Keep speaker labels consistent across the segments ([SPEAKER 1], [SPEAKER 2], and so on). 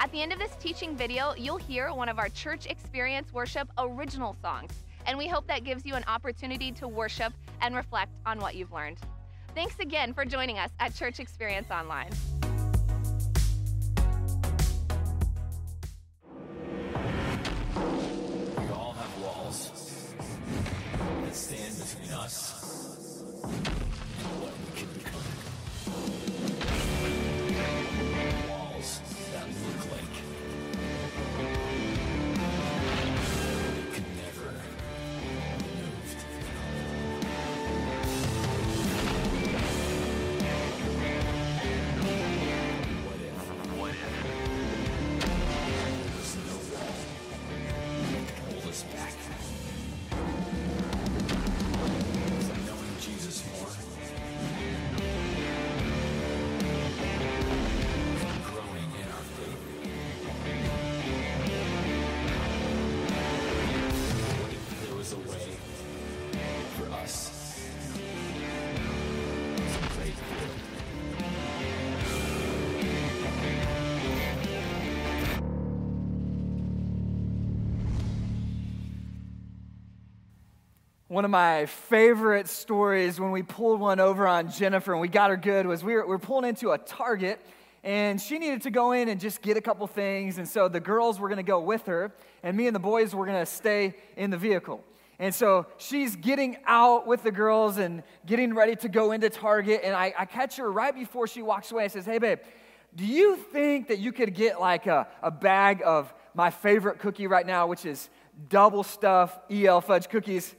[SPEAKER 1] At the end of this teaching video, you'll hear one of our Church Experience Worship original songs, and we hope that gives you an opportunity to worship and reflect on what you've learned. Thanks again for joining us at Church Experience Online.
[SPEAKER 2] We all have walls that stand between us
[SPEAKER 3] One of my favorite stories when we pulled one over on Jennifer and we got her good was we were, we were pulling into a Target and she needed to go in and just get a couple things. And so the girls were going to go with her and me and the boys were going to stay in the vehicle. And so she's getting out with the girls and getting ready to go into Target. And I, I catch her right before she walks away. I says, Hey, babe, do you think that you could get like a, a bag of my favorite cookie right now, which is double stuff EL fudge cookies?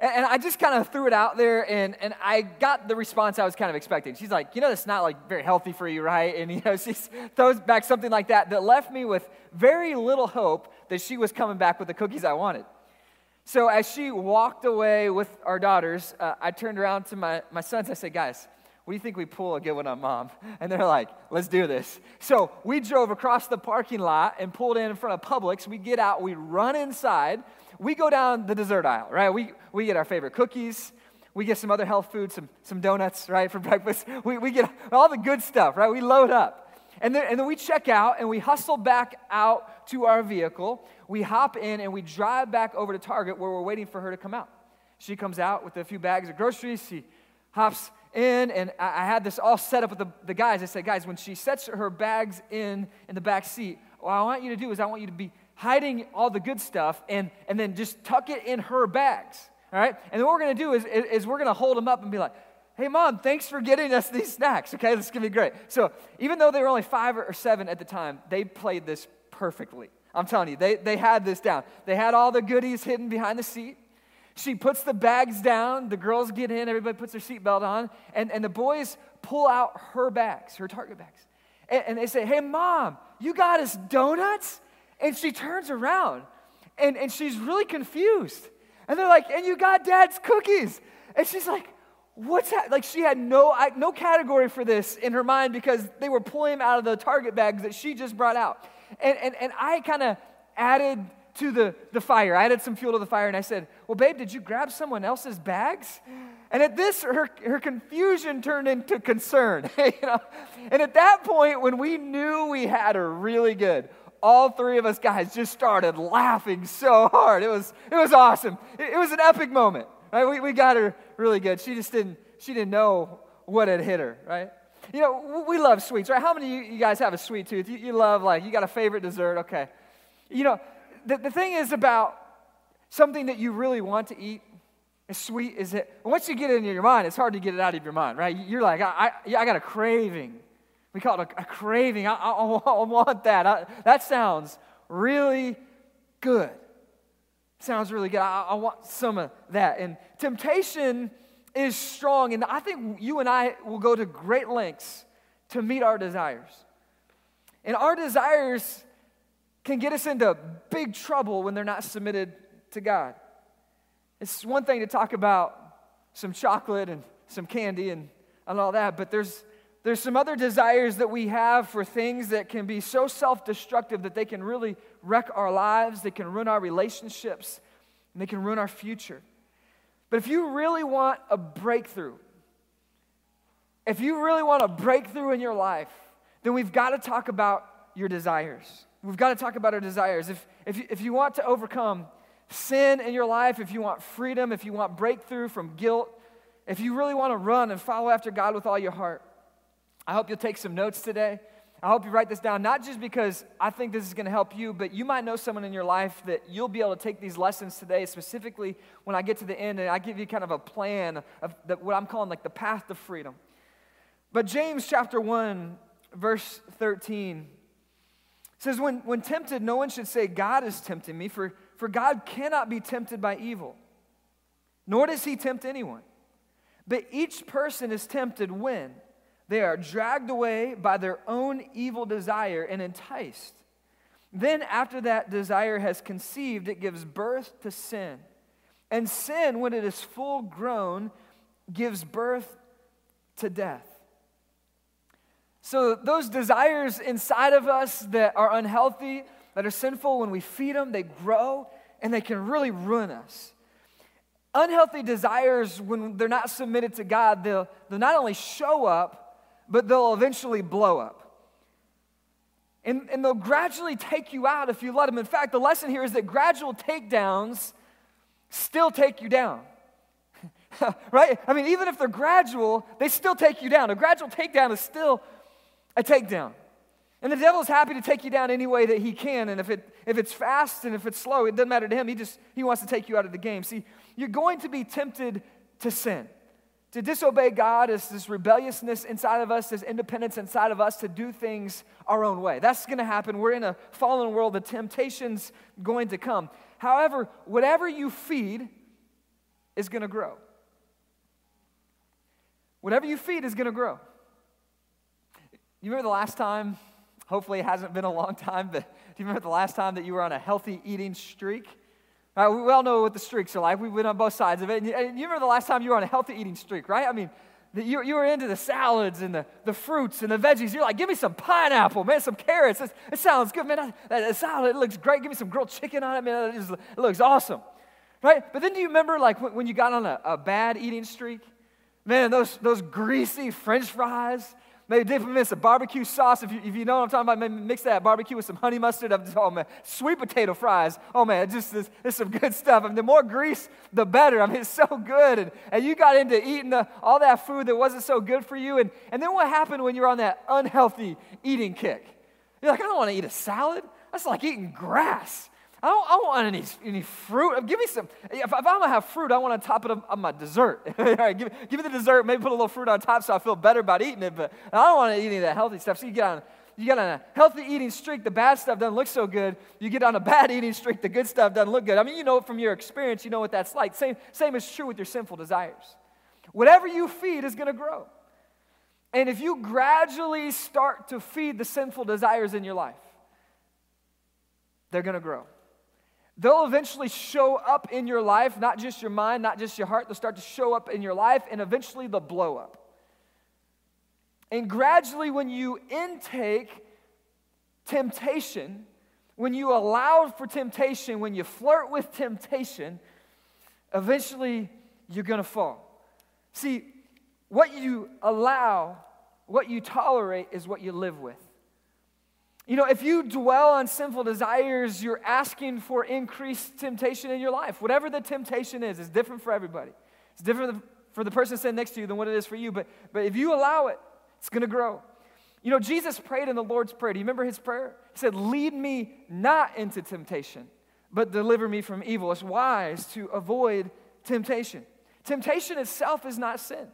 [SPEAKER 3] And, I just kind of threw it out there, and, and I got the response I was kind of expecting. She's like, you know, that's not like very healthy for you, right? And you know, she throws back something like that that left me with very little hope that she was coming back with the cookies I wanted. So as she walked away with our daughters, uh, I turned around to my, my sons. I said, guys, what do you think we pull a good one on mom? And they're like, let's do this. So we drove across the parking lot and pulled in in front of Publix. We get out, we run inside, we go down the dessert aisle, right? We, we get our favorite cookies. We get some other health food, some, some donuts, right, for breakfast. We, we get all the good stuff, right? We load up. And then, and then we check out and we hustle back out to our vehicle. We hop in and we drive back over to Target where we're waiting for her to come out. She comes out with a few bags of groceries. She hops in, and I, I had this all set up with the, the guys. I said, guys, when she sets her bags in in the back seat, what I want you to do is I want you to be hiding all the good stuff and, and then just tuck it in her bags. All right? And what we're going to do is, is, is we're going to hold them up and be like, hey, mom, thanks for getting us these snacks. Okay, this is going to be great. So even though they were only five or seven at the time, they played this perfectly. I'm telling you, they, they had this down. They had all the goodies hidden behind the seat. She puts the bags down. The girls get in. Everybody puts their seatbelt on. And, and the boys pull out her bags, her Target bags. And, and they say, Hey, mom, you got us donuts? And she turns around and, and she's really confused. And they're like, And you got dad's cookies. And she's like, What's that? Like, she had no, no category for this in her mind because they were pulling them out of the Target bags that she just brought out. And, and, and I kind of added to the, the fire. I added some fuel to the fire and I said, Well, babe, did you grab someone else's bags? And at this, her, her confusion turned into concern. you know? And at that point, when we knew we had her really good, all three of us guys just started laughing so hard. It was, it was awesome. It, it was an epic moment. Right? We, we got her really good. She just didn't, she didn't know what had hit her, right? You know, we love sweets, right? How many of you guys have a sweet tooth? You, you love, like, you got a favorite dessert? Okay. You know, the, the thing is about something that you really want to eat, as sweet as it, once you get it in your mind, it's hard to get it out of your mind, right? You're like, I, I, I got a craving. We call it a, a craving. I, I, I want that. I, that sounds really good. Sounds really good. I, I want some of that. And temptation is strong, and I think you and I will go to great lengths to meet our desires. And our desires can get us into big trouble when they're not submitted to God. It's one thing to talk about some chocolate and some candy and, and all that, but there's, there's some other desires that we have for things that can be so self destructive that they can really wreck our lives, they can ruin our relationships, and they can ruin our future. But if you really want a breakthrough, if you really want a breakthrough in your life, then we've got to talk about your desires. We've got to talk about our desires. If, if, you, if you want to overcome sin in your life, if you want freedom, if you want breakthrough from guilt, if you really want to run and follow after God with all your heart, I hope you'll take some notes today. I hope you write this down, not just because I think this is going to help you, but you might know someone in your life that you'll be able to take these lessons today, specifically when I get to the end and I give you kind of a plan of the, what I'm calling like the path to freedom. But James chapter 1, verse 13 says, when, when tempted, no one should say, God is tempting me, for, for God cannot be tempted by evil, nor does he tempt anyone. But each person is tempted when they are dragged away by their own evil desire and enticed. Then, after that desire has conceived, it gives birth to sin. And sin, when it is full grown, gives birth to death. So, those desires inside of us that are unhealthy, that are sinful, when we feed them, they grow and they can really ruin us. Unhealthy desires, when they're not submitted to God, they'll, they'll not only show up, but they'll eventually blow up. And, and they'll gradually take you out if you let them. In fact, the lesson here is that gradual takedowns still take you down. right? I mean, even if they're gradual, they still take you down. A gradual takedown is still a takedown. And the devil is happy to take you down any way that he can. And if, it, if it's fast and if it's slow, it doesn't matter to him. He just he wants to take you out of the game. See, you're going to be tempted to sin. To disobey God is this rebelliousness inside of us, this independence inside of us to do things our own way. That's going to happen. We're in a fallen world. The temptation's going to come. However, whatever you feed is going to grow. Whatever you feed is going to grow. You remember the last time, hopefully it hasn't been a long time, but do you remember the last time that you were on a healthy eating streak? Uh, right, we all know what the streaks are like. We've been on both sides of it. And you, and you remember the last time you were on a healthy eating streak, right? I mean, the, you, you were into the salads and the, the fruits and the veggies. You're like, give me some pineapple, man, some carrots. It sounds good, man. That salad, it looks great. Give me some grilled chicken on it, man. It, just, it looks awesome, right? But then do you remember, like, when, when you got on a, a bad eating streak? Man, those, those greasy french fries Maybe dip them in some barbecue sauce. If you, if you know what I'm talking about, maybe mix that barbecue with some honey mustard. Oh man, sweet potato fries. Oh man, just this, this some good stuff. I mean, the more grease, the better. I mean, it's so good. And, and you got into eating the, all that food that wasn't so good for you. And, and then what happened when you're on that unhealthy eating kick? You're like, I don't want to eat a salad. That's like eating grass. I don't, I don't want any, any fruit. Give me some. If, if I'm gonna have fruit, I want to top it up on my dessert. All right, give, give me the dessert. Maybe put a little fruit on top so I feel better about eating it. But I don't want to eat any of that healthy stuff. So you get on, you get on a healthy eating streak. The bad stuff doesn't look so good. You get on a bad eating streak. The good stuff doesn't look good. I mean, you know from your experience. You know what that's like. Same, same is true with your sinful desires. Whatever you feed is going to grow. And if you gradually start to feed the sinful desires in your life, they're going to grow. They'll eventually show up in your life, not just your mind, not just your heart. They'll start to show up in your life, and eventually they'll blow up. And gradually, when you intake temptation, when you allow for temptation, when you flirt with temptation, eventually you're going to fall. See, what you allow, what you tolerate, is what you live with. You know, if you dwell on sinful desires, you're asking for increased temptation in your life. Whatever the temptation is, it's different for everybody. It's different for the person sitting next to you than what it is for you. But, but if you allow it, it's going to grow. You know, Jesus prayed in the Lord's Prayer. Do you remember his prayer? He said, Lead me not into temptation, but deliver me from evil. It's wise to avoid temptation. Temptation itself is not sin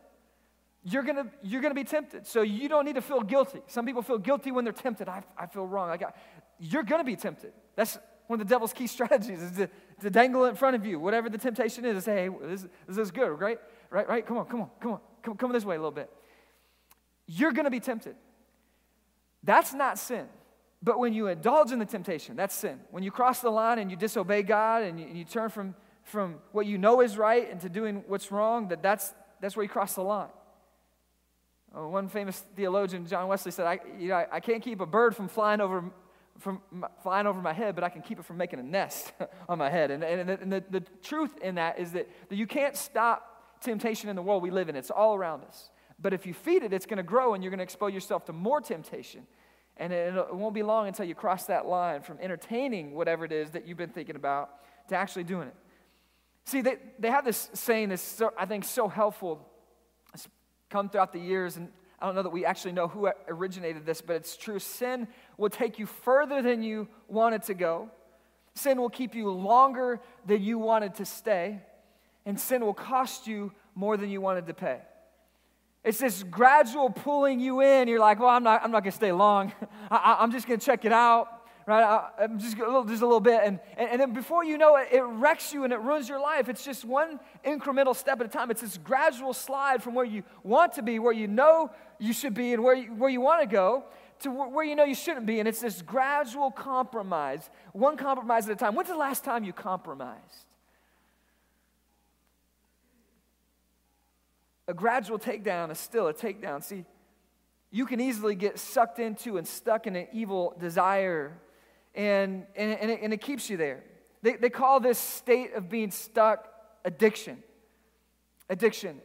[SPEAKER 3] you're gonna, you're gonna be tempted. So you don't need to feel guilty. Some people feel guilty when they're tempted. I, I feel wrong. I got, you're gonna be tempted. That's one of the devil's key strategies is to, to dangle it in front of you, whatever the temptation is, say, hey, this, this is good, right? Right, right? Come on, come on, come on. Come, come this way a little bit. You're gonna be tempted. That's not sin. But when you indulge in the temptation, that's sin. When you cross the line and you disobey God and you, and you turn from from what you know is right into doing what's wrong, that that's, that's where you cross the line. Uh, one famous theologian, John Wesley, said, I, you know, I, can't keep a bird from flying over, from my, flying over my head, but I can keep it from making a nest on my head. And, and, and the, the truth in that is that, that you can't stop temptation in the world we live in, it's all around us. But if you feed it, it's going to grow and you're going to expose yourself to more temptation. And it, it won't be long until you cross that line from entertaining whatever it is that you've been thinking about to actually doing it. See, they, they have this saying that's, so, I think, so helpful. Come throughout the years, and I don't know that we actually know who originated this, but it's true. Sin will take you further than you wanted to go. Sin will keep you longer than you wanted to stay. And sin will cost you more than you wanted to pay. It's this gradual pulling you in. You're like, well, I'm not, I'm not going to stay long. I, I, am just going to check it out, right? I, am just a little, just a little bit. And, and, and then before you know it, it wrecks you and it ruins your life. It's just one incremental step at a time. It's this gradual slide from where you want to be, where you know you should be, and where you, where you want to go, to where you know you shouldn't be. And it's this gradual compromise, one compromise at a time. When's the last time you compromised? a gradual takedown is still a takedown. See, you can easily get sucked into and stuck in an evil desire, and, and, and, it, and it keeps you there. They, they call this state of being stuck addiction. Addiction.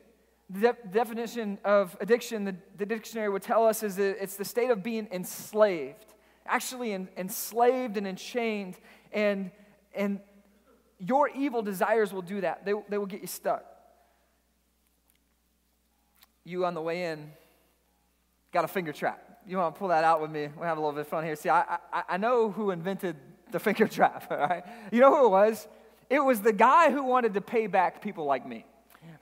[SPEAKER 3] The de- definition of addiction, the, the, dictionary would tell us, is that it's the state of being enslaved, actually en- enslaved and enchained, and, and your evil desires will do that. They, they will get you stuck you on the way in got a finger trap. You want to pull that out with me? We'll have a little bit of fun here. See, I, I, I know who invented the finger trap, all right? You know who it was? It was the guy who wanted to pay back people like me.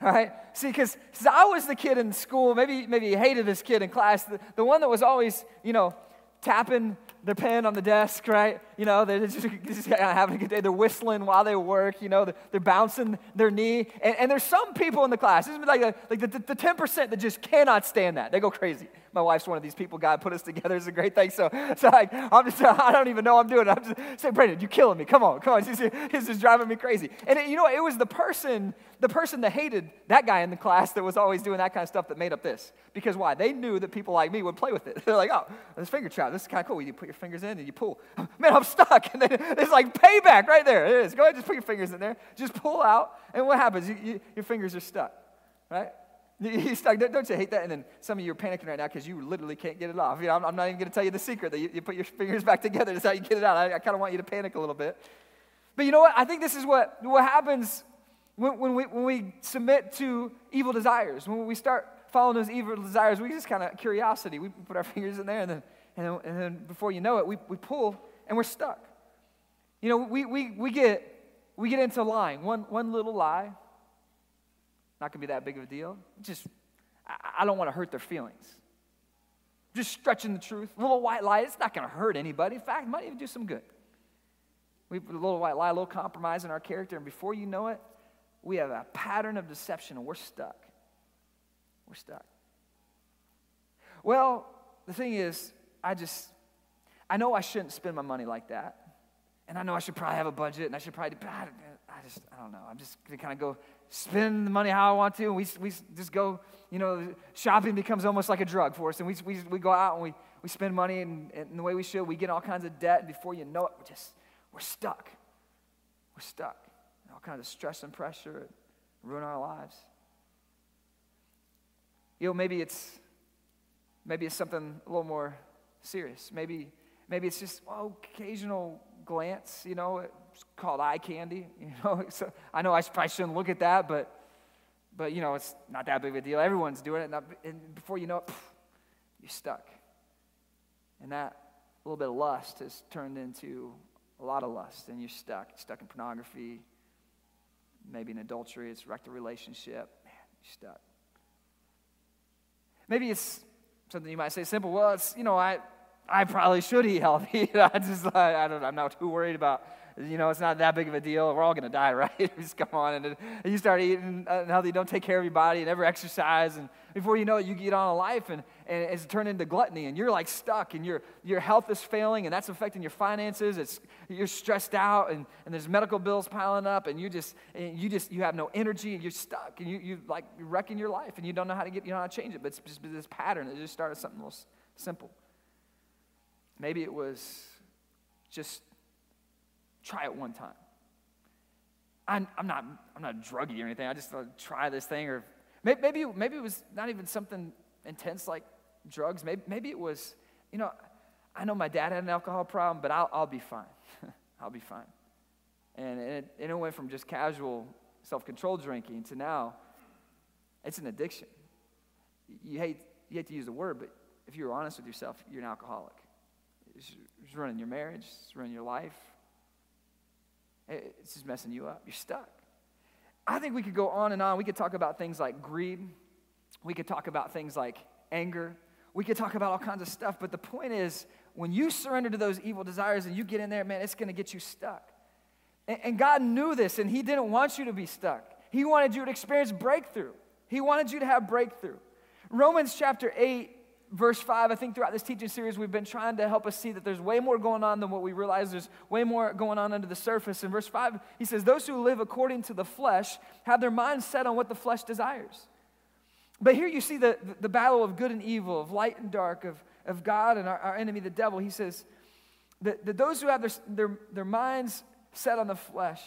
[SPEAKER 3] All right? See, because I was the kid in school, maybe, maybe you hated this kid in class, the, the one that was always, you know, tapping their pen on the desk, right? You know, they're just, just having a good day. They're whistling while they work, you know, they're, they're bouncing their knee. And, and, there's some people in the class, this is like, a, like the, the, the 10% that just cannot stand that. They go crazy. My wife's one of these people. God put us together. It's a great thing. So, so like, I'm just, I don't even know I'm doing. I'm just saying, Brandon, you're killing me. Come on, come on. He's just, just driving me crazy. And it, you know, it was the person, the person that hated that guy in the class that was always doing that kind of stuff that made up this. Because why? They knew that people like me would play with it. They're like, oh, this finger trap. This is kind of cool. You put your fingers in and you pull. Man, I'm stuck. And then it's like payback right there. It is. Go ahead, just put your fingers in there. Just pull out. And what happens? You, you, your fingers are stuck, right? He's stuck. Don't you hate that? And then some of you are panicking right now because you literally can't get it off. You know, I'm, I'm not even going to tell you the secret that you, you, put your fingers back together. That's how you get it out. I, I kind of want you to panic a little bit. But you know what? I think this is what, what happens when, when, we, when we submit to evil desires. When we start following those evil desires, we just kind of curiosity. We put our fingers in there, and then, and then, and then before you know it, we, we pull and we're stuck. You know, we, we, we, get, we get into lying. One, one little lie not to be that big of a deal. Just, I, I don't want to hurt their feelings. Just stretching the truth. A little white lie, it's not to hurt anybody. In fact, might even do some good. We put a little white lie, a little compromise in our character, and before you know it, we have a pattern of deception and we're stuck. We're stuck. Well, the thing is, I just, I know I shouldn't spend my money like that. And I know I should probably have a budget and I should probably, I, I just, I don't know. I'm just going to kind of go spend the money how I want to, and we, we just go, you know, shopping becomes almost like a drug for us, and we, we, we go out and we, we spend money in, in the way we should, we get all kinds of debt, and before you know it, we're just, we're stuck. We're stuck. And all kinds of stress and pressure ruin our lives. You know, maybe it's, maybe it's something a little more serious. Maybe, maybe it's just, well, occasional glance, you know, it's called eye candy. You know, so I know I probably shouldn't look at that, but but you know, it's not that big of a deal. Everyone's doing it, and before you know it, you're stuck. And that little bit of lust has turned into a lot of lust, and you're stuck. You're stuck in pornography, maybe in adultery. It's wrecked a relationship. Man, you're stuck. Maybe it's something you might say simple. Well, it's you know, I I probably should eat healthy. I just I, I don't. I'm not too worried about you know, it's not that big of a deal. We're all going to die, right? just come on. And, and you start eating unhealthy, don't take care of your body, and never exercise. And before you know it, you get on a life and, and it's turned into gluttony. And you're like stuck, and your, your health is failing, and that's affecting your finances. It's, you're stressed out, and, and there's medical bills piling up, and you just, and you just, you have no energy, and you're stuck, and you, you like, you're wrecking your life, and you don't know how to get, you know how to change it. But it's just this pattern that just started something most simple. Maybe it was just try it one time. I'm, I'm, not, I'm not druggy or anything. I just thought, try this thing. Or maybe, maybe, maybe it was not even something intense like drugs. Maybe, maybe it was, you know, I know my dad had an alcohol problem, but I'll, I'll be fine. I'll be fine. And, it, and it went from just casual self control drinking to now it's an addiction. You hate, you hate to use the word, but if you're honest with yourself, you're an alcoholic. It's, running your marriage, it's running your life, it's just messing you up. You're stuck. I think we could go on and on. We could talk about things like greed. We could talk about things like anger. We could talk about all kinds of stuff. But the point is, when you surrender to those evil desires and you get in there, man, it's going to get you stuck. And, and God knew this, and He didn't want you to be stuck. He wanted you to experience breakthrough. He wanted you to have breakthrough. Romans chapter 8 verse 5, I think throughout this teaching series, we've been trying to help us see that there's way more going on than what we realize. There's way more going on under the surface. In verse 5, he says, Those who live according to the flesh have their minds set on what the flesh desires. But here you see the, the, battle of good and evil, of light and dark, of, of God and our, our enemy, the devil. He says that, that those who have their, their, their minds set on the flesh,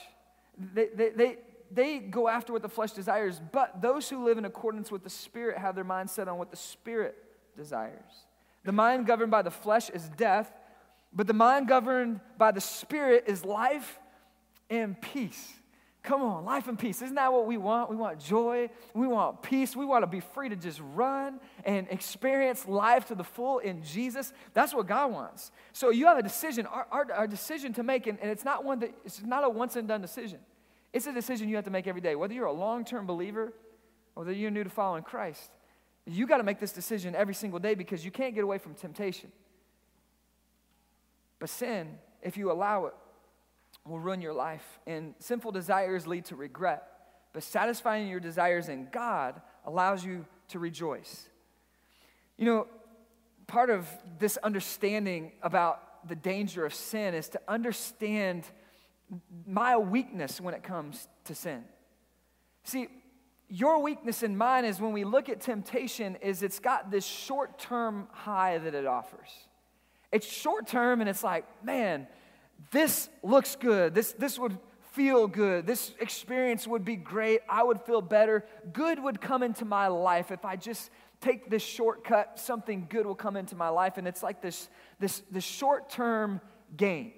[SPEAKER 3] they, they, they, they go after what the flesh desires, but those who live in accordance with the Spirit have their minds set on what the Spirit desires. The mind governed by the flesh is death, but the mind governed by the spirit is life and peace. Come on, life and peace. Isn't that what we want? We want joy. We want peace. We want to be free to just run and experience life to the full in Jesus. That's what God wants. So you have a decision, our, our, our decision to make, and, and it's not one that it's not a once and done decision. It's a decision you have to make every day, whether you're a long term believer or whether you're new to following Christ. You got to make this decision every single day because you can't get away from temptation. But sin, if you allow it, will ruin your life. And sinful desires lead to regret. But satisfying your desires in God allows you to rejoice. You know, part of this understanding about the danger of sin is to understand my weakness when it comes to sin. See, your weakness and mine is when we look at temptation is it's got this short-term high that it offers. It's short-term and it's like, man, this looks good. This, this would feel good. This experience would be great. I would feel better. Good would come into my life if I just take this shortcut. Something good will come into my life. And it's like this, this, this short-term gain.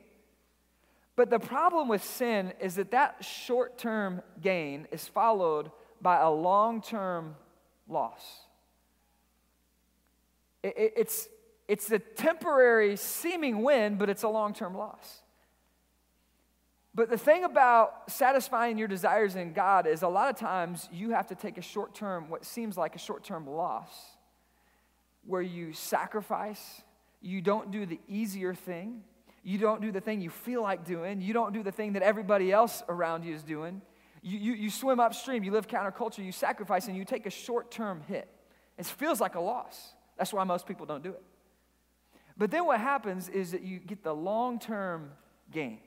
[SPEAKER 3] But the problem with sin is that that short-term gain is followed by a long term loss. It, it, it's, it's a temporary seeming win, but it's a long term loss. But the thing about satisfying your desires in God is a lot of times you have to take a short term, what seems like a short term loss, where you sacrifice, you don't do the easier thing, you don't do the thing you feel like doing, you don't do the thing that everybody else around you is doing. You, you, you swim upstream, you live counterculture, you sacrifice, and you take a short term hit. It feels like a loss. That's why most people don't do it. But then what happens is that you get the long term gain.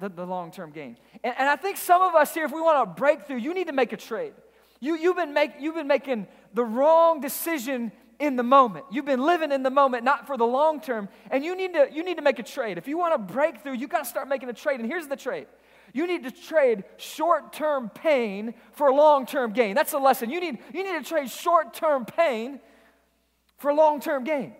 [SPEAKER 3] The, the long term gain. And, and I think some of us here, if we want a breakthrough, you need to make a trade. You, you've, been make, you've been making the wrong decision in the moment. You've been living in the moment, not for the long term. And you need to, you need to make a trade. If you want a breakthrough, you got to start making a trade. And here's the trade you need to trade short term pain for long term gain. That's the lesson. You need, you need to trade short term pain for long term gain.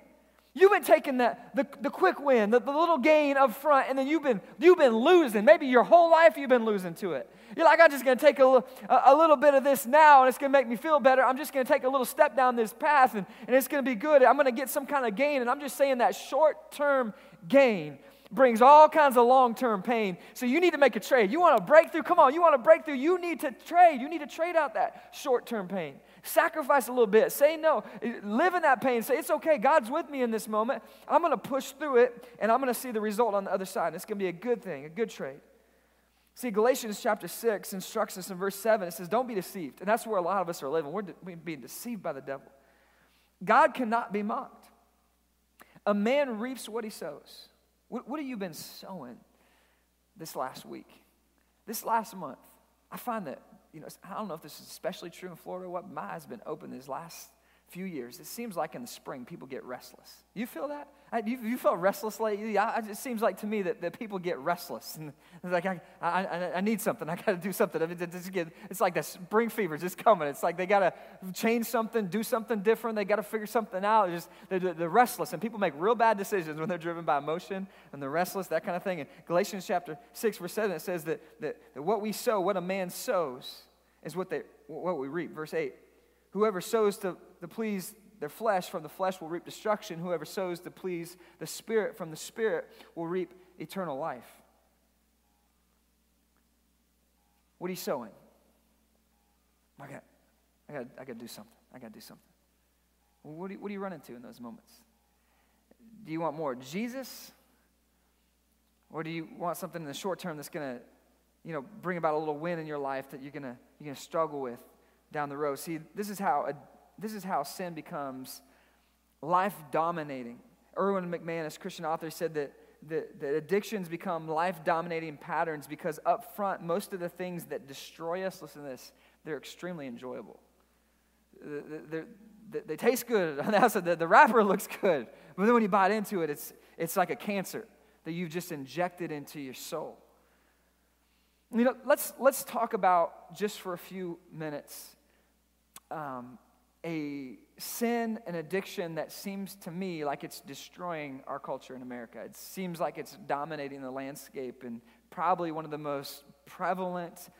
[SPEAKER 3] You've been taking the, the, quick win, the, the little gain up front, and then you've been, you've been losing. Maybe your whole life you've been losing to it. You're like, I'm just going to take a, a, a, little bit of this now, and it's going to make me feel better. I'm just going to take a little step down this path, and, and it's going to be good. I'm going to get some kind of gain, and I'm just saying that short term gain brings all kinds of long term pain. So you need to make a trade. You want a breakthrough? Come on, you want a breakthrough? You need to trade. You need to trade out that short term pain. Sacrifice a little bit. Say no. Live in that pain. Say, it's okay. God's with me in this moment. I'm going to push through it, and I'm going to see the result on the other side. And it's going to be a good thing, a good trade. See, Galatians chapter 6 instructs us in verse 7. It says, Don't be deceived. And that's where a lot of us are living. We're, de- we're being deceived by the devil. God cannot be mocked. A man reaps what he sows. What, what have you been sowing this last week? This last month? I find that, you know, I don't know if this is especially true in Florida or what, my eyes been open these last few years, it seems like in the spring people get restless. You feel that? You, you felt restless lately? I, it seems like to me that, that people get restless. And it's like, I, I, I need something. I got to do something. I mean, it's, it's like the spring fever is just coming. It's like they got to change something, do something different. They got to figure something out. Just, they're, they're restless. And people make real bad decisions when they're driven by emotion and they're restless, that kind of thing. In Galatians chapter 6, verse 7, it says that, that, that what we sow, what a man sows, is what, they, what we reap. Verse 8 Whoever sows to, to please their flesh from the flesh will reap destruction. Whoever sows to please the Spirit from the Spirit will reap eternal life. What are you sowing? I got, I got, I got to do something. I got to do something. What, do you, what do you run into in those moments? Do you want more Jesus? Or do you want something in the short term that's going to, you know, bring about a little win in your life that you're going to, you're going to struggle with? Down the road. See, this is how, a, this is how sin becomes life dominating. Erwin McManus, Christian author, said that, that, that addictions become life dominating patterns because up front, most of the things that destroy us, listen to this, they're extremely enjoyable. They're, they're, they taste good the. The, the wrapper looks good. But then when you bite into it, it's, it's like a cancer that you've just injected into your soul. You know, let's, let's talk about just for a few minutes um, a sin, an addiction that seems to me like it's destroying our culture in America. It seems like it's dominating the landscape and probably one of the most prevalent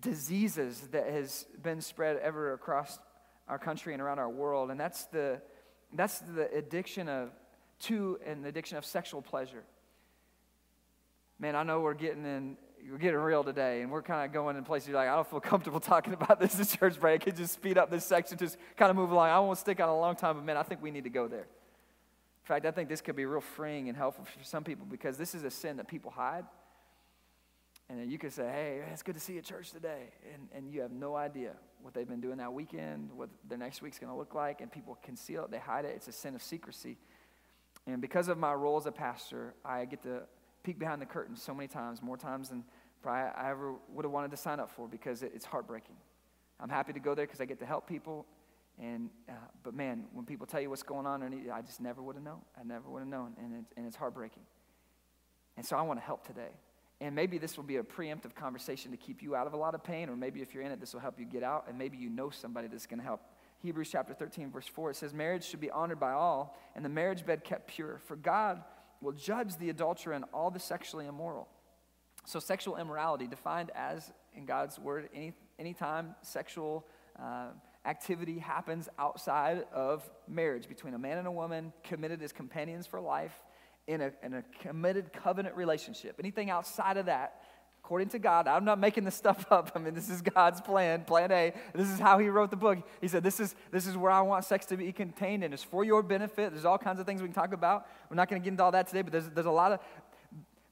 [SPEAKER 3] diseases that has been spread ever across our country and around our world. And that's the, that's the addiction of, to an addiction of sexual pleasure. Man, I know we're getting in we're getting real today, and we're kind of going in places like, I don't feel comfortable talking about this in church, break. I could just speed up this section, just kind of move along. I won't stick on a long time, but man, I think we need to go there. In fact, I think this could be real freeing and helpful for some people because this is a sin that people hide. And then you could say, hey, it's good to see you at church today. And, and you have no idea what they've been doing that weekend, what their next week's going to look like. And people conceal it, they hide it. It's a sin of secrecy. And because of my role as a pastor, I get to peek behind the curtain so many times, more times than probably I ever would have wanted to sign up for because it's heartbreaking. I'm happy to go there because I get to help people. And, uh, but man, when people tell you what's going on, I just never would have known. I never would have known. And, it, and it's heartbreaking. And so I want to help today. And maybe this will be a preemptive conversation to keep you out of a lot of pain, or maybe if you're in it, this will help you get out, and maybe you know somebody that's going to help. Hebrews chapter 13, verse 4, it says, Marriage should be honored by all, and the marriage bed kept pure, for God will judge the adulterer and all the sexually immoral. So, sexual immorality, defined as in God's word, any anytime sexual uh, activity happens outside of marriage between a man and a woman, committed as companions for life, in a, in a committed covenant relationship. Anything outside of that, according to God, I'm not making this stuff up. I mean, this is God's plan, plan A. This is how He wrote the book. He said, This is, this is where I want sex to be contained, and it's for your benefit. There's all kinds of things we can talk about. We're not going to get into all that today, but there's, there's a lot of.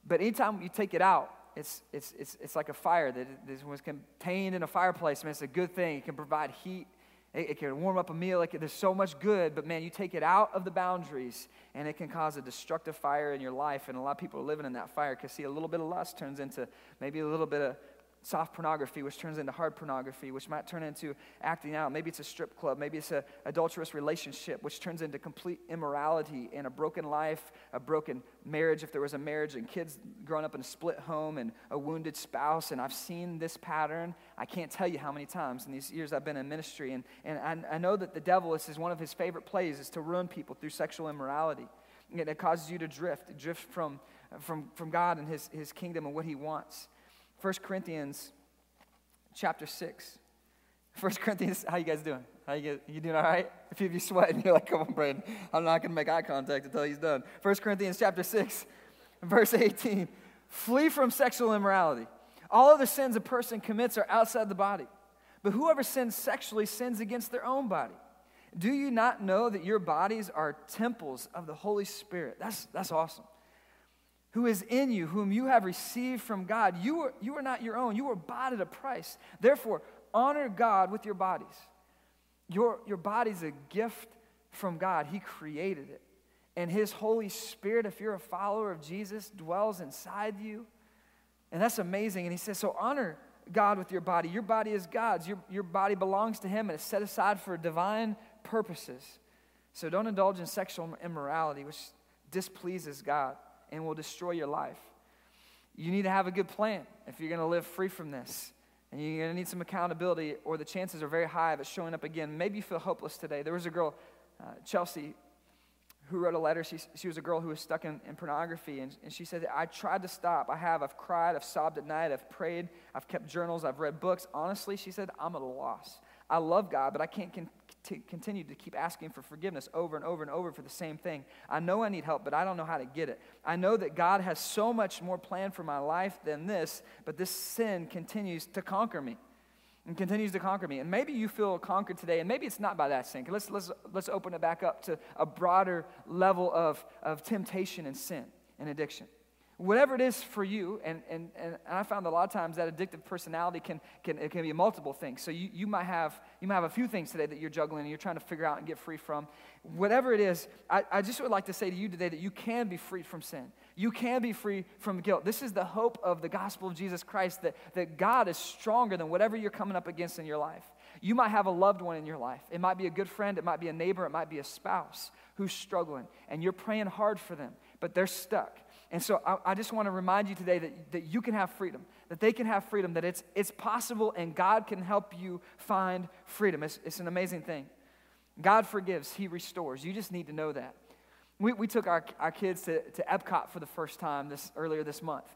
[SPEAKER 3] But anytime you take it out, it's, it's, it's, it's like a fire that was contained in a fireplace. I mean, it's a good thing. It can provide heat. It, it can warm up a meal. Can, there's so much good, but man, you take it out of the boundaries and it can cause a destructive fire in your life. And a lot of people are living in that fire because, see, a little bit of lust turns into maybe a little bit of soft pornography, which turns into hard pornography, which might turn into acting out. Maybe it's a strip club. Maybe it's an adulterous relationship, which turns into complete immorality and a broken life, a broken marriage, if there was a marriage, and kids growing up in a split home and a wounded spouse. And I've seen this pattern. I can't tell you how many times in these years I've been in ministry. And, and I, I know that the devil, this is one of his favorite plays, is to ruin people through sexual immorality. And it causes you to drift, drift from, from, from God and his, his kingdom and what he wants. 1 Corinthians chapter 6. 1 Corinthians, how you guys doing? How you, you doing all right? A few of you sweating, you're like, come on, Brandon. I'm not going to make eye contact until he's done. 1 Corinthians chapter 6, verse 18. Flee from sexual immorality. All of the sins a person commits are outside the body, But whoever sins sexually sins against their own body. Do you not know that your bodies are temples of the Holy Spirit? That's, that's awesome. Who is in you, whom you have received from God. You are, you are not your own. You were bought at a price. Therefore, honor God with your bodies. Your, your body's a gift from God, He created it. And His Holy Spirit, if you're a follower of Jesus, dwells inside you. And that's amazing. And He says, So honor God with your body. Your body is God's. Your, your body belongs to Him and is set aside for divine purposes. So don't indulge in sexual immorality, which displeases God and will destroy your life. You need to have a good plan if you're going to live free from this. And you're going to need some accountability, or the chances are very high of it showing up again. Maybe you feel hopeless today. There was a girl, uh, Chelsea, who wrote a letter. She, she was a girl who was stuck in, in pornography, and, and she said, I tried to stop. I have. I've cried. I've sobbed at night. I've prayed. I've kept journals. I've read books. Honestly, she said, I'm at a loss. I love God, but I can't con- to continue to keep asking for forgiveness over and over and over for the same thing. I know I need help, but I don't know how to get it. I know that God has so much more planned for my life than this, but this sin continues to conquer me and continues to conquer me. And maybe you feel conquered today, and maybe it's not by that sin. Let's, let's, let's open it back up to a broader level of, of temptation and sin and addiction whatever it is for you and, and, and i found a lot of times that addictive personality can, can, it can be multiple things. So you, you, might have, you might have a few things today that you're juggling and you're trying to figure out and get free from. Whatever it is I, I just would like to say to you today that you can be free from sin. You can be free from guilt. This is the hope of the gospel of jesus christ that, that god is stronger than whatever you're coming up against in your life. You might have a loved one in your life. It might be a good friend. It might be a neighbor. It might be a spouse who's struggling and you're praying hard for them but they're stuck and so I, I, just want to remind you today that, that you can have freedom, that they can have freedom, that it's, it's possible and God can help you find freedom. It's, it's an amazing thing. God forgives, He restores. You just need to know that. We, we took our, our kids to, to Epcot for the first time this, earlier this month.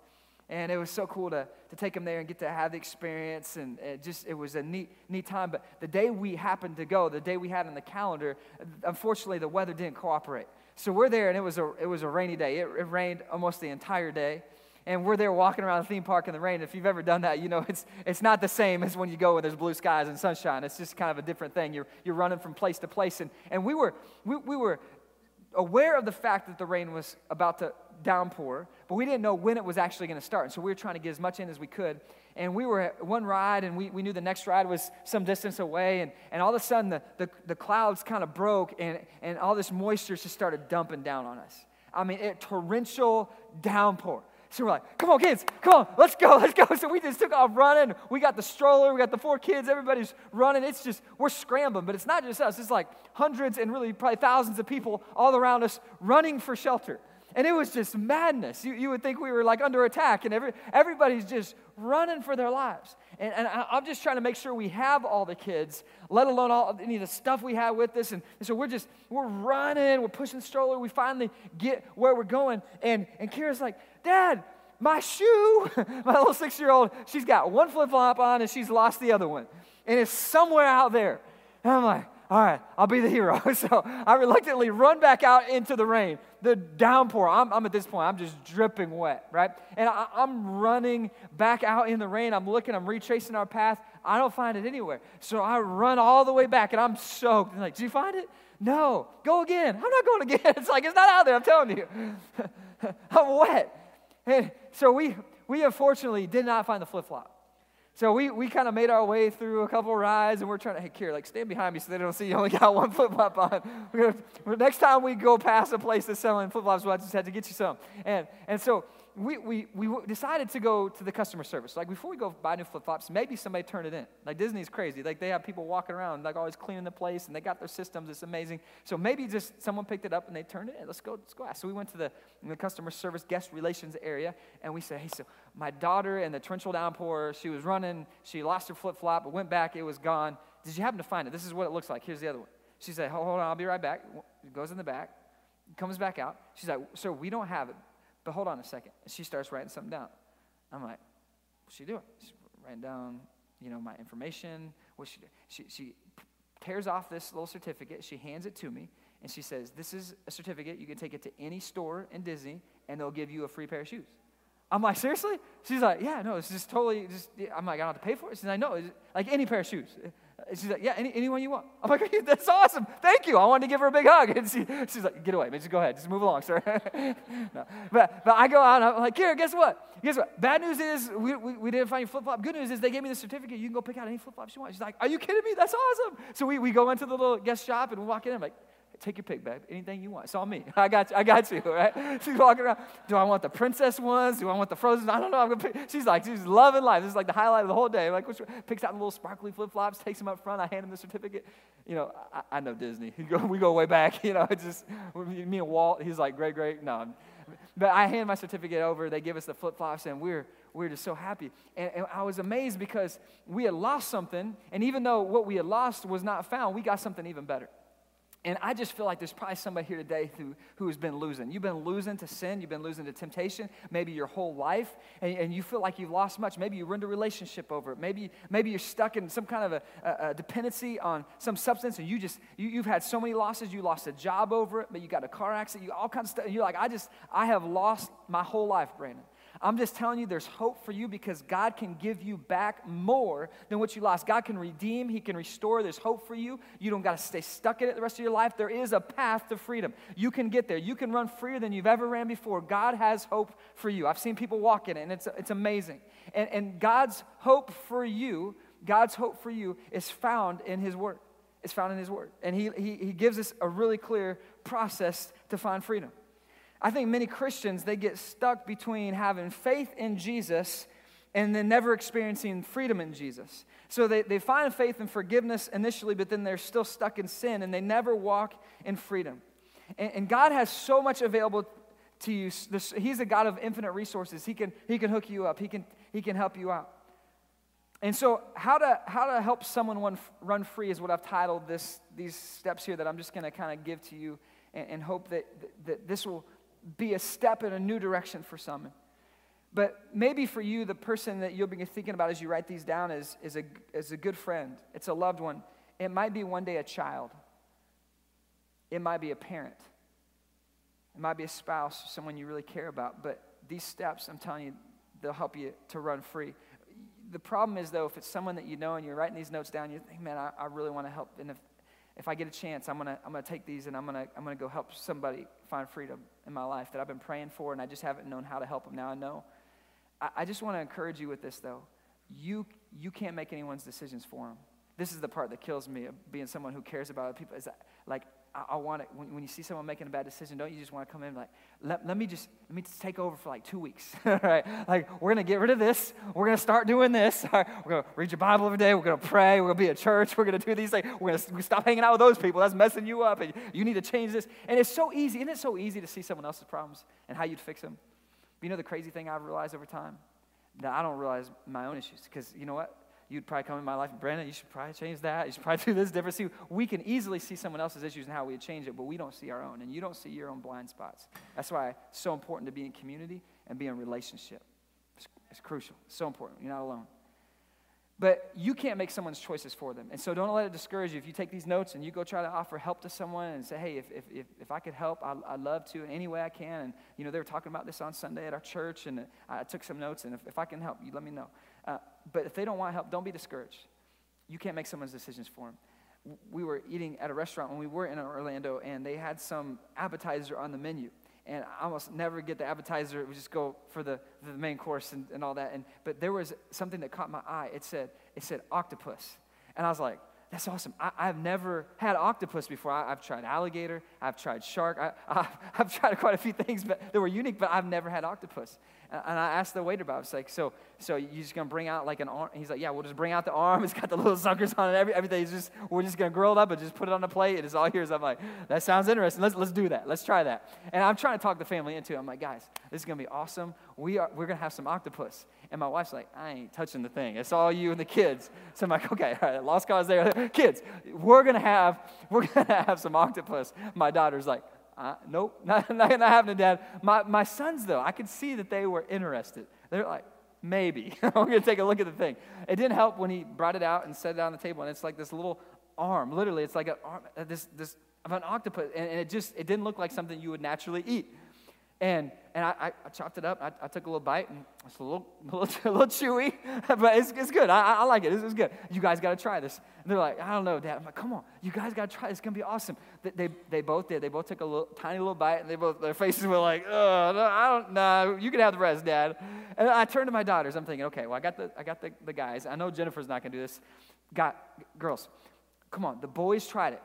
[SPEAKER 3] And it was so cool to, to take them there and get to have the experience. And it just, it was a neat, neat time. But the day we happened to go, the day we had on the calendar, unfortunately, the weather didn't cooperate. So we're there, and it was a, it was a rainy day. It, it rained almost the entire day. And we're there walking around the theme park in the rain. If you've ever done that, you know it's, it's not the same as when you go where there's blue skies and sunshine. It's just kind of a different thing. You're, you're running from place to place. And, and we, were, we, we were aware of the fact that the rain was about to downpour, but we didn't know when it was actually going to start. And so we were trying to get as much in as we could and we were at one ride and we, we knew the next ride was some distance away and, and all of a sudden the, the, the clouds kind of broke and, and all this moisture just started dumping down on us. I mean a torrential downpour. So we're like come on kids come on let's go let's go. So we just took off running. We got the stroller we got the four kids everybody's running. It's just we're scrambling but it's not just us. It's like hundreds and really probably thousands of people all around us running for shelter and it was just madness. You, you would think we were like under attack, and every, everybody's just running for their lives. And, and I, am just trying to make sure we have all the kids, let alone all any of the stuff we have with us. And, and so we're just, we're running, we're pushing stroller. We finally get where we're going. And, and Kira's like, Dad, my shoe, my little six year old, she's got one flip flop on and she's lost the other one. And it's somewhere out there. And I'm like, all right, I'll be the hero. So I reluctantly run back out into the rain, the downpour. I'm, I'm at this point, I'm just dripping wet, right? And I, am running back out in the rain. I'm looking, I'm retracing our path. I don't find it anywhere. So I run all the way back and I'm soaked. And like, did you find it? No, go again. I'm not going again. It's like, it's not out there, I'm telling you. I'm wet. And so we, we unfortunately did not find the flip flop. So we, we kind of made our way through a couple rides, and we're trying to, hey, Kira, like, stand behind me so they don't see you only got one flip flop on. Gonna, next time we go past a place that's selling flip flops, we'll just have to get you some. And, and so we, we, we decided to go to the customer service. Like, before we go buy new flip flops, maybe somebody turn it in. Like, Disney's crazy. Like, they have people walking around, like, always cleaning the place, and they got their systems. It's amazing. So maybe just someone picked it up and they turned it in. Let's go, let's go ask. So we went to the, the customer service guest relations area, and we said, hey, so my daughter in the torrential downpour, she was running, she lost her flip flop, but went back, it was gone. Did you happen to find it? This is what it looks like. Here's the other one. She said, hold on, I'll be right back. Goes in the back, comes back out. She's like, sir, we don't have it, but hold on a second. And she starts writing something down. I'm like, what's she doing? She's writing down, you know, my information. What she, doing? she, she tears off this little certificate. She hands it to me, and she says, this is a certificate. You can take it to any store in Disney, and they'll give you a free pair of shoes. I'm like, seriously? She's like, yeah, no, it's just totally just, I'm like, I don't have to pay for it. She's like, no, like any pair of shoes. She's like, yeah, any, anyone you want. I'm like, that's awesome. Thank you. I wanted to give her a big hug. And she, she's like, get away. Man, just go ahead. Just move along, sir. no. but, but I go out and I'm like, here, guess what? Guess what? Bad news is we, we, we didn't find flip flop. Good news is they gave me the certificate. You can go pick out any flip flops you want. She's like, are you kidding me? That's awesome. So we, we go into the little guest shop and we walk in. I'm like, Take your pick, babe. Anything you want. It's all me. I got you. I got you, right? She's walking around. Do I want the princess ones? Do I want the frozen? I don't know. I'm gonna pick. She's like, she's loving life. This is like the highlight of the whole day. Like, which, picks out the little sparkly flip flops, takes them up front. I hand him the certificate. You know, I, I know Disney. we go way back. You know, it's just me and Walt. He's like, great, great. No, but I hand my certificate over. They give us the flip flops, and we're we're just so happy. And, and, I was amazed because we had lost something, and even though what we had lost was not found, we got something even better. And I just feel like there's probably somebody here today who, who has been losing. You've been losing to sin, you've been losing to temptation, maybe your whole life, and, and you feel like you've lost much. Maybe you ruined a relationship over it. Maybe, maybe you're stuck in some kind of a, a, a dependency on some substance, and you just, you, you've had so many losses. You lost a job over it, but you got a car accident, you all kinds of stuff. And you're like, I just, I have lost my whole life, Brandon. I'm just telling you, there's hope for you because God can give you back more than what you lost. God can redeem, He can restore. There's hope for you. You don't got to stay stuck in it the rest of your life. There is a path to freedom. You can get there. You can run freer than you've ever ran before. God has hope for you. I've seen people walk in it, and it's, it's amazing. And, and God's hope for you, God's hope for you is found in His Word. It's found in His Word. And He, he, he gives us a really clear process to find freedom. I think many Christians, they get stuck between having faith in Jesus and then never experiencing freedom in Jesus. So they, they find faith and forgiveness initially, but then they're still stuck in sin and they never walk in freedom. And, and God has so much available to you. This, he's a God of infinite resources. He can, he can hook you up, he can, he can help you out. And so, how to, how to help someone run, run free is what I've titled this, these steps here that I'm just going to kind of give to you and, and hope that, that this will be a step in a new direction for some. But maybe for you, the person that you'll be thinking about as you write these down is, is, a, is a good friend. It's a loved one. It might be one day a child. It might be a parent. It might be a spouse, someone you really care about. But these steps, I'm telling you, they'll help you to run free. The problem is, though, if it's someone that you know and you're writing these notes down, you think, man, I, I really want to help. And if, if I get a chance, I'm going to I'm gonna take these and I'm going to I'm gonna go help somebody find freedom in my life that I've been praying for and I just haven't known how to help them. Now I know. I, I just want to encourage you with this, though. You, you can't make anyone's decisions for them. This is the part that kills me of being someone who cares about other people. Is that, like, I, I want it, when, when you see someone making a bad decision, don't you just want to come in like, let, let me just, let me just take over for like two weeks, right? Like, we're going to get rid of this. We're going to start doing this. Right? We're going to read your Bible every day. We're going to pray. We're going to be at church. We're going to do these things. We're going to stop hanging out with those people. That's messing you up. And you need to change this. And it's so easy. Isn't it so easy to see someone else's problems and how you'd fix them? But you know the crazy thing I've realized over time? That I don't realize my own issues. Because you know what? You'd probably come in my life, Brandon, you should probably change that. You should probably do this different. See, we can easily see someone else's issues and how we change it, but we don't see our own. And you don't see your own blind spots. That's why it's so important to be in community and be in relationship. It's, it's crucial. It's so important. You're not alone. But you can't make someone's choices for them. And so don't let it discourage you. If you take these notes and you go try to offer help to someone and say, hey, if, if, if, if I could help, I, I'd love to in any way I can. And, you know, they were talking about this on Sunday at our church, and I took some notes, and if, if I can help you, let me know. But if they don't want help, don't be discouraged. You can't make someone's decisions for them. We were eating at a restaurant when we were in Orlando, and they had some appetizer on the menu. And I almost never get the appetizer. We just go for the, the main course and, and all that. And, but there was something that caught my eye. It said, it said octopus. And I was like, that's awesome. I, have never had octopus before. I, have tried alligator. I've tried shark. I, have tried quite a few things but, that were unique, but I've never had octopus. And, and I asked the waiter about it. I was like, so, so you just going to bring out like an arm? He's like, yeah, we'll just bring out the arm. It's got the little suckers on it. Every, everything's just, we're just going to grill it up and just put it on the plate. It's all yours. I'm like, that sounds interesting. Let's, let's do that. Let's try that. And I'm trying to talk the family into it. I'm like, guys, this is going to be awesome. We are, we're going to have some octopus. And my wife's like, I ain't touching the thing. It's all you and the kids. So I'm like, okay, all right, lost cause there. kids, we're gonna have, we're gonna have some octopus. My daughter's like, uh, nope, not, not, not happening, Dad. My, my sons, though, I could see that they were interested. They're like, maybe. I'm gonna take a look at the thing. It didn't help when he brought it out and set it on the table, and it's like this little arm. Literally, it's like an arm, uh, this, this of an octopus, and, and it just, it didn't look like something you would naturally eat. And, and I, I chopped it up. I, I took a little bite, and it's a little, a little, a little chewy, but it's, it's good. I, I like it. It's, it's good. You guys got to try this. And they're like, I don't know, Dad. I'm like, come on. You guys got to try this. It's going to be awesome. They, they, they, both did. They both took a little, tiny little bite, and they both, their faces were like, oh, I don't know. You can have the rest, Dad. And I turned to my daughters. I'm thinking, okay, well, I got the, I got the, the guys. I know Jennifer's not going to do this. Got, girls, come on. The boys tried it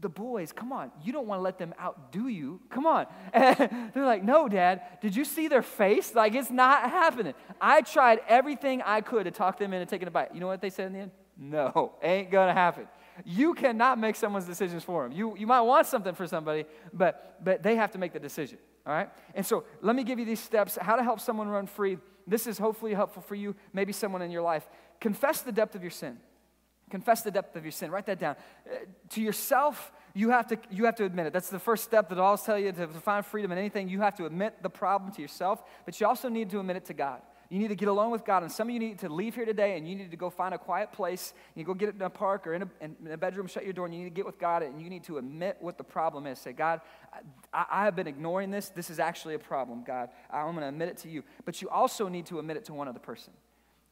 [SPEAKER 3] the boys, come on, you don't want to let them outdo you. Come on. And they're like, no, Dad, did you see their face? Like, it's not happening. I tried everything I could to talk them into taking a bite. You know what they said in the end? No, ain't going to happen. You cannot make someone's decisions for them. You, you might want something for somebody, but, but they have to make the decision. All right? And so let me give you these steps how to help someone run free. This is hopefully helpful for you, maybe someone in your life. Confess the depth of your sin. Confess the depth of your sin. Write that down. Uh, to yourself, you have to, you have to admit it. That's the first step that I'll tell you to, to find freedom in anything. You have to admit the problem to yourself, but you also need to admit it to God. You need to get alone with God. And some of you need to leave here today and you need to go find a quiet place. You go get it in a park or in a, in a bedroom, shut your door, and you need to get with God and you need to admit what the problem is. Say, God, I, I have been ignoring this. This is actually a problem, God. I'm going to admit it to you. But you also need to admit it to one other person.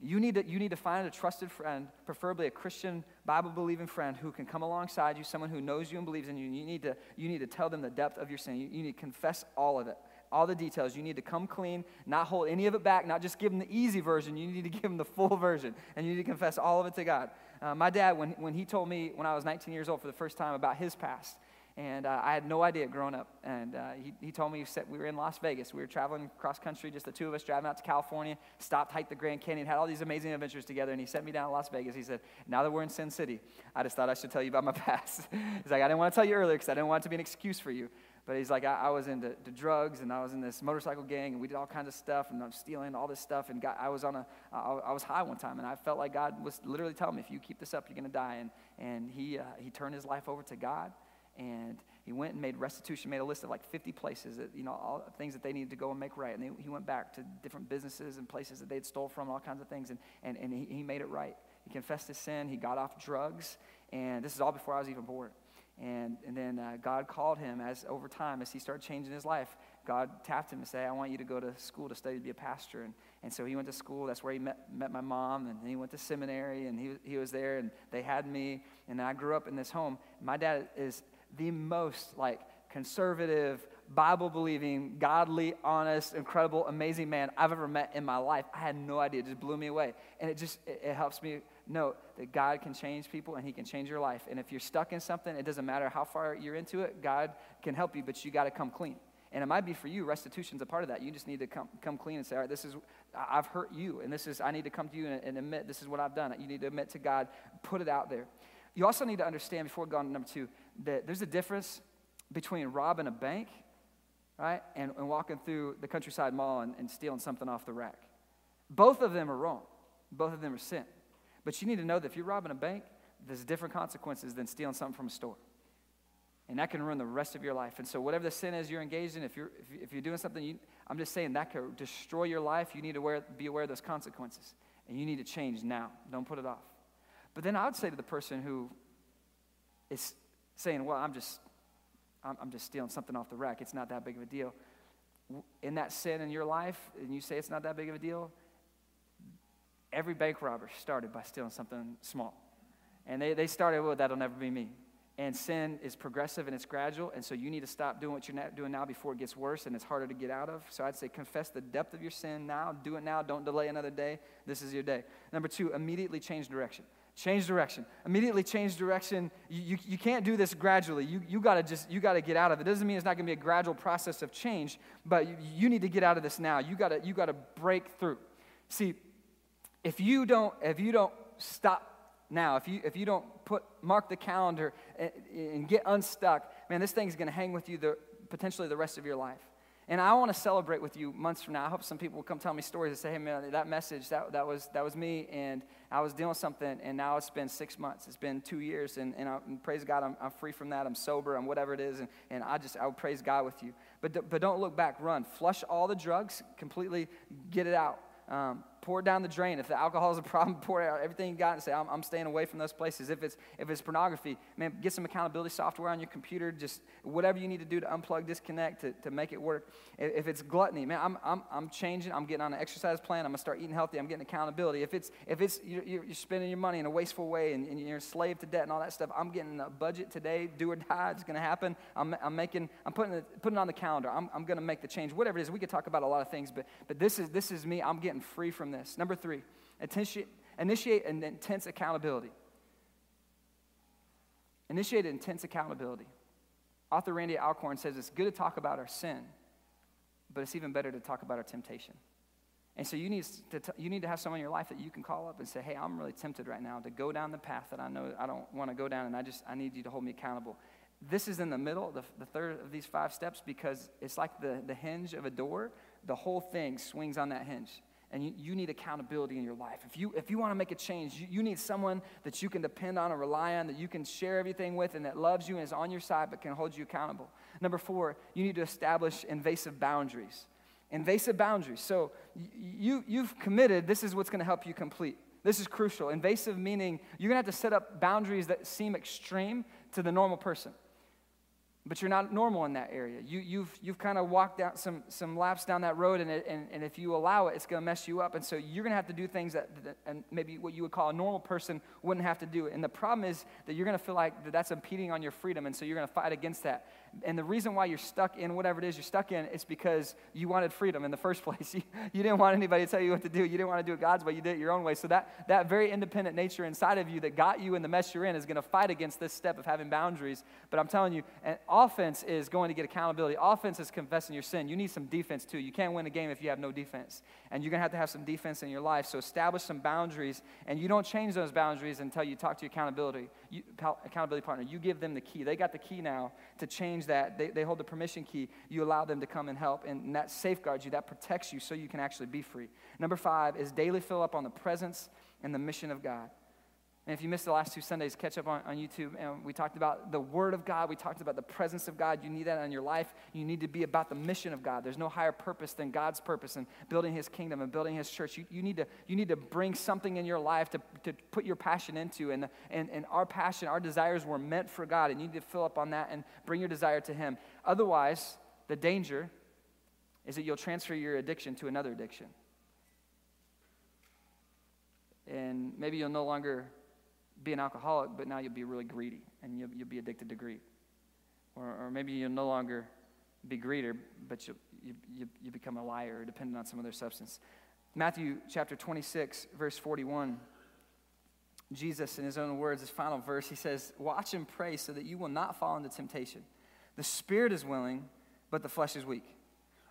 [SPEAKER 3] You need, to, you need to find a trusted friend, preferably a Christian, Bible believing friend who can come alongside you, someone who knows you and believes in you. You need to, you need to tell them the depth of your sin. You, you need to confess all of it, all the details. You need to come clean, not hold any of it back, not just give them the easy version. You need to give them the full version, and you need to confess all of it to God. Uh, my dad, when, when he told me when I was 19 years old for the first time about his past, and uh, I had no idea growing up. And uh, he, he told me we were in Las Vegas. We were traveling cross country, just the two of us driving out to California, stopped, hiked the Grand Canyon, had all these amazing adventures together. And he sent me down to Las Vegas. He said, Now that we're in Sin City, I just thought I should tell you about my past. he's like, I didn't want to tell you earlier because I didn't want it to be an excuse for you. But he's like, I, I was into drugs and I was in this motorcycle gang and we did all kinds of stuff and I'm stealing all this stuff. And I was on a, I, I was high one time and I felt like God was literally telling me, if you keep this up, you're going to die. And, and he, uh, he turned his life over to God and he went and made restitution, made a list of like 50 places that, you know, all things that they needed to go and make right. And they, he went back to different businesses and places that they'd stole from, all kinds of things, and, and, and he, he made it right. He confessed his sin, he got off drugs, and this is all before I was even born. And, and then uh, God called him as over time, as he started changing his life, God tapped him and said, I want you to go to school to study to be a pastor. And, and so he went to school. That's where he met, met my mom. And he went to seminary and he, he was there and they had me. And I grew up in this home. My dad is the most like conservative, Bible believing, godly, honest, incredible, amazing man I've ever met in my life. I had no idea. It just blew me away. And it just it, it helps me know that God can change people and He can change your life. And if you're stuck in something, it doesn't matter how far you're into it, God can help you, but you got to come clean. And it might be for you, restitution's a part of that. You just need to come, come clean and say, all right, this is, I've hurt you. And this is, I need to come to you and, and admit this is what I've done. You need to admit to God, put it out there. You also need to understand, before going to number two, that there's a difference between robbing a bank, right, and, and walking through the countryside mall and, and stealing something off the rack. Both of them are wrong. Both of them are sin. But you need to know that if you're robbing a bank, there's different consequences than stealing something from a store. And that can ruin the rest of your life. And so, whatever the sin is you're engaged in, if you're, if you're doing something, you, I'm just saying that could destroy your life. You need to be aware of those consequences. And you need to change now. Don't put it off. But then I would say to the person who is saying, well, I'm just, I'm, I'm just stealing something off the rack. It's not that big of a deal. In that sin in your life, and you say it's not that big of a deal, every bank robber started by stealing something small. And they, they started, well, that'll never be me. And sin is progressive and it's gradual, and so you need to stop doing what you're doing now before it gets worse and it's harder to get out of. So I'd say confess the depth of your sin now, do it now, don't delay another day. This is your day. Number two, immediately change direction. Change direction. Immediately change direction. You, you, you can't do this gradually. You, you got to just, you got to get out of it. It doesn't mean it's not going to be a gradual process of change, but you, you need to get out of this now. You got to, you got to break through. See, if you don't, if you don't stop now, if you, if you don't put, mark the calendar and, and get unstuck, man, this thing is going to hang with you the, potentially the rest of your life. And I want to celebrate with you months from now. I hope some people will come tell me stories and say, hey, man, that message, that, that, was, that was me, and I was dealing with something, and now it's been six months. It's been two years, and, and, I, and praise God, I'm, I'm, free from that. I'm sober, I'm whatever it is, and, and I just, I would praise God with you. But, but don't look back, run. Flush all the drugs, completely get it out. Um, pour it down the drain. If the alcohol is a problem, pour out everything you got and say, I'm, I'm staying away from those places. If it's, if it's pornography, man, get some accountability software on your computer. Just whatever you need to do to unplug, disconnect, to, to make it work. If, it's gluttony, man, I'm, I'm, I'm changing. I'm getting on an exercise plan. I'm going to start eating healthy. I'm getting accountability. If it's, if it's you're, you're spending your money in a wasteful way and, and you're a slave to debt and all that stuff, I'm getting a budget today, do or die. It's going to happen. I'm, I'm making, I'm putting it, putting it on the calendar. I'm, I'm going to make the change. Whatever it is, we could talk about a lot of things, but, but this, is, this is me. I'm getting free from this. Number three, initiate, initiate an intense accountability. Initiate intense accountability. Author Randy Alcorn says it's good to talk about our sin, but it's even better to talk about our temptation. And so you need to, t- you need to have someone in your life that you can call up and say, hey, I'm really tempted right now to go down the path that I know I don't want to go down, and I just, I need you to hold me accountable. This is in the middle, the, the third of these five steps, because it's like the, the hinge of a door. The whole thing swings on that hinge and you, you, need accountability in your life. If you, if you want to make a change, you, you, need someone that you can depend on and rely on, that you can share everything with, and that loves you and is on your side but can hold you accountable. Number four, you need to establish invasive boundaries. Invasive boundaries. So you, you've committed, this is what's going to help you complete. This is crucial. Invasive meaning you're going to have to set up boundaries that seem extreme to the normal person but you're not normal in that area. You, you've, you've kind of walked down some, some laps down that road, and, it, and, and if you allow it, it's going to mess you up. And so you're going to have to do things that, that, and maybe what you would call a normal person wouldn't have to do. And the problem is that you're going to feel like that that's impeding on your freedom, and so you're going to fight against that. And the reason why you're stuck in whatever it is you're stuck in is because you wanted freedom in the first place. You, you didn't want anybody to tell you what to do. You didn't want to do it God's way. You did it your own way. So that, that very independent nature inside of you that got you in the mess you're in is going to fight against this step of having boundaries. But I'm telling you, offense is going to get accountability. Offense is confessing your sin. You need some defense too. You can't win a game if you have no defense. And you're going to have to have some defense in your life. So establish some boundaries. And you don't change those boundaries until you talk to your accountability, you, accountability partner. You give them the key. They got the key now to change that. They, they hold the permission key, you allow them to come and help. And that safeguards you, that protects you so you can actually be free. Number five is daily fill up on the presence and the mission of God. And if you missed the last two Sundays, catch up on, on YouTube. And we talked about the Word of God. We talked about the presence of God. You need that in your life. You need to be about the mission of God. There's no higher purpose than God's purpose in building His kingdom and building His church. You, you, need, to, you need to bring something in your life to, to put your passion into. And, and, and our passion, our desires were meant for God. And you need to fill up on that and bring your desire to Him. Otherwise, the danger is that you'll transfer your addiction to another addiction. And maybe you'll no longer be an alcoholic, but now you'll be really greedy and you'll, you'll be addicted to greed. Or, or maybe you'll no longer be greeter, but you, you, you become a liar dependent on some other substance. Matthew chapter 26, verse 41. Jesus, in his own words, his final verse, he says, Watch and pray so that you will not fall into temptation. The spirit is willing, but the flesh is weak.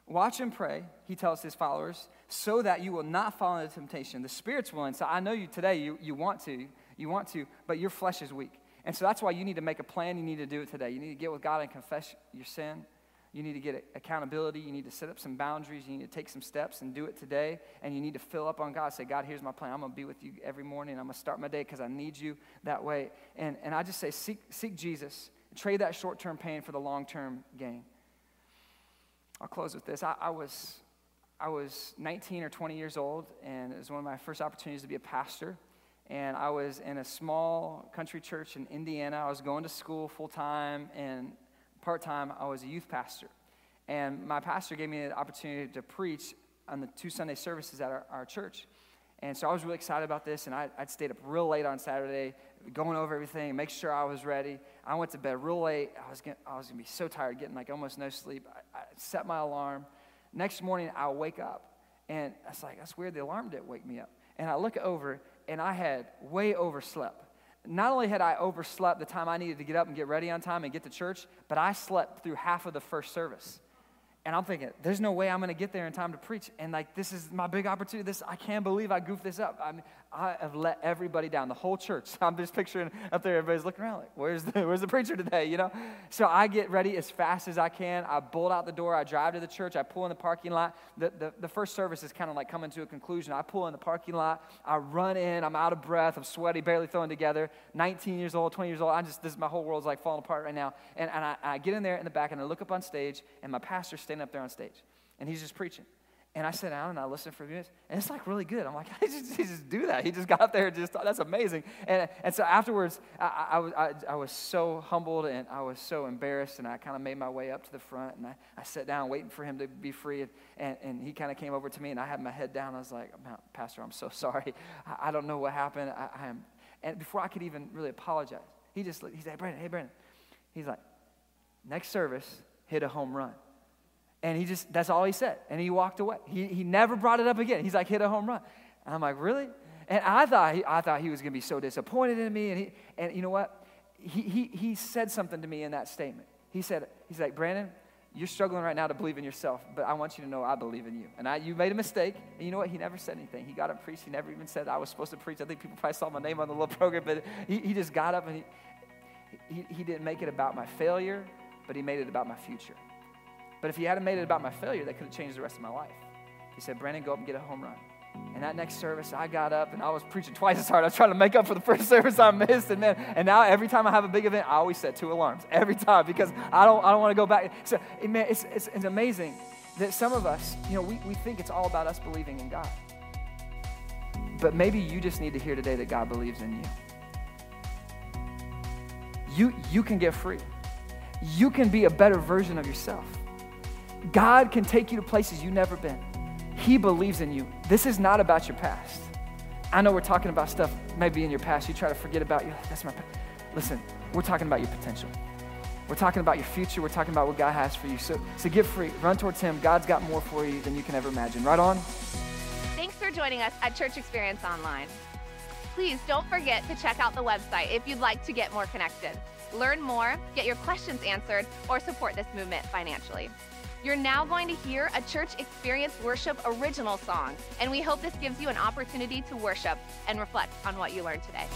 [SPEAKER 3] Watch and pray, he tells his followers, so that you will not fall into temptation. The spirit's willing. So I know you today, you, you want to, you want to, but your flesh is weak. And so that's why you need to make a plan. You need to do it today. You need to get with God and confess your sin. You need to get accountability. You need to set up some boundaries. You need to take some steps and do it today. And you need to fill up on God. Say, God, here's my plan. I'm going to be with you every morning. I'm going to start my day because I need you that way. And, and I just say, seek, seek Jesus. Trade that short term pain for the long term gain. I'll close with this. I, I, was, I was 19 or 20 years old, and it was one of my first opportunities to be a pastor and I was in a small country church in Indiana. I was going to school full time, and part time, I was a youth pastor. And my pastor gave me the opportunity to preach on the two Sunday services at our, our church. And so I was really excited about this, and I, would stayed up real late on Saturday, going over everything, make sure I was ready. I went to bed real late. I was gonna, I was gonna be so tired, getting like almost no sleep. I, I set my alarm. Next morning, I wake up, and I was like, that's weird. The alarm didn't wake me up. And I look over, and I had way overslept. Not only had I overslept the time I needed to get up and get ready on time and get to church, but I slept through half of the first service. And I'm thinking, there's no way I'm going to get there in time to preach. And like, this is my big opportunity. This, I can't believe I goofed this up. I mean, I have let everybody down, the whole church. I'm just picturing up there, everybody's looking around like, where's the, where's the preacher today, you know? So I get ready as fast as I can. I bolt out the door. I drive to the church. I pull in the parking lot. The, the, the first service is kind of like coming to a conclusion. I pull in the parking lot. I run in. I'm out of breath. I'm sweaty, barely throwing together. 19 years old, 20 years old. I'm just, this, my whole world's like falling apart right now. And, and I, I get in there in the back and I look up on stage and my pastor's standing up there on stage and he's just preaching. And I sat down and I listen for a few minutes, and it's like really good. I'm like, he just, he just do that. He just got up there and just thought, that's amazing. And, and so afterwards, I, I, was, I, I was so humbled and I was so embarrassed, and I kind of made my way up to the front, and I, I sat down waiting for him to be free. And, and, he kind of came over to me, and I had my head down. I was like, Pastor, I'm so sorry. I, I don't know what happened. I, I am. And before I could even really apologize, he just, he said, hey, Brandon, hey, Brandon. He's like, next service, hit a home run. And he just, that's all he said. And he walked away. He, he never brought it up again. He's like, hit a home run. And I'm like, really? And I thought he, I thought he was going to be so disappointed in me. And, he, and you know what? He, he, he said something to me in that statement. He said, he's like, Brandon, you're struggling right now to believe in yourself, but I want you to know I believe in you. And I, you made a mistake. And you know what? He never said anything. He got up preached. He never even said I was supposed to preach. I think people probably saw my name on the little program, but he, he just got up and he, he, he didn't make it about my failure, but he made it about my future. But if he hadn't made it about my failure, that could have changed the rest of my life. He said, Brandon, go up and get a home run. And that next service, I got up and I was preaching twice as hard. I was trying to make up for the first service I missed. And man, and now every time I have a big event, I always set two alarms every time because I don't, I don't want to go back. So, man, it's, it's, it's amazing that some of us, you know, we, we think it's all about us believing in God. But maybe you just need to hear today that God believes in you. You, you can get free. You can be a better version of yourself. God can take you to places you've never been. He believes in you. This is not about your past. I know we're talking about stuff maybe in your past you try to forget about. You that's my past. Listen, we're talking about your potential. We're talking about your future. We're talking about what God has for you. So, so get free. Run towards Him. God's got more for you than you can ever imagine. Right on?
[SPEAKER 1] Thanks for joining us at Church Experience Online. Please don't forget to check out the website if you'd like to get more connected, learn more, get your questions answered, or support this movement financially. You're now going to hear a Church Experience Worship original song, and we hope this gives you an opportunity to worship and reflect on what you learned today.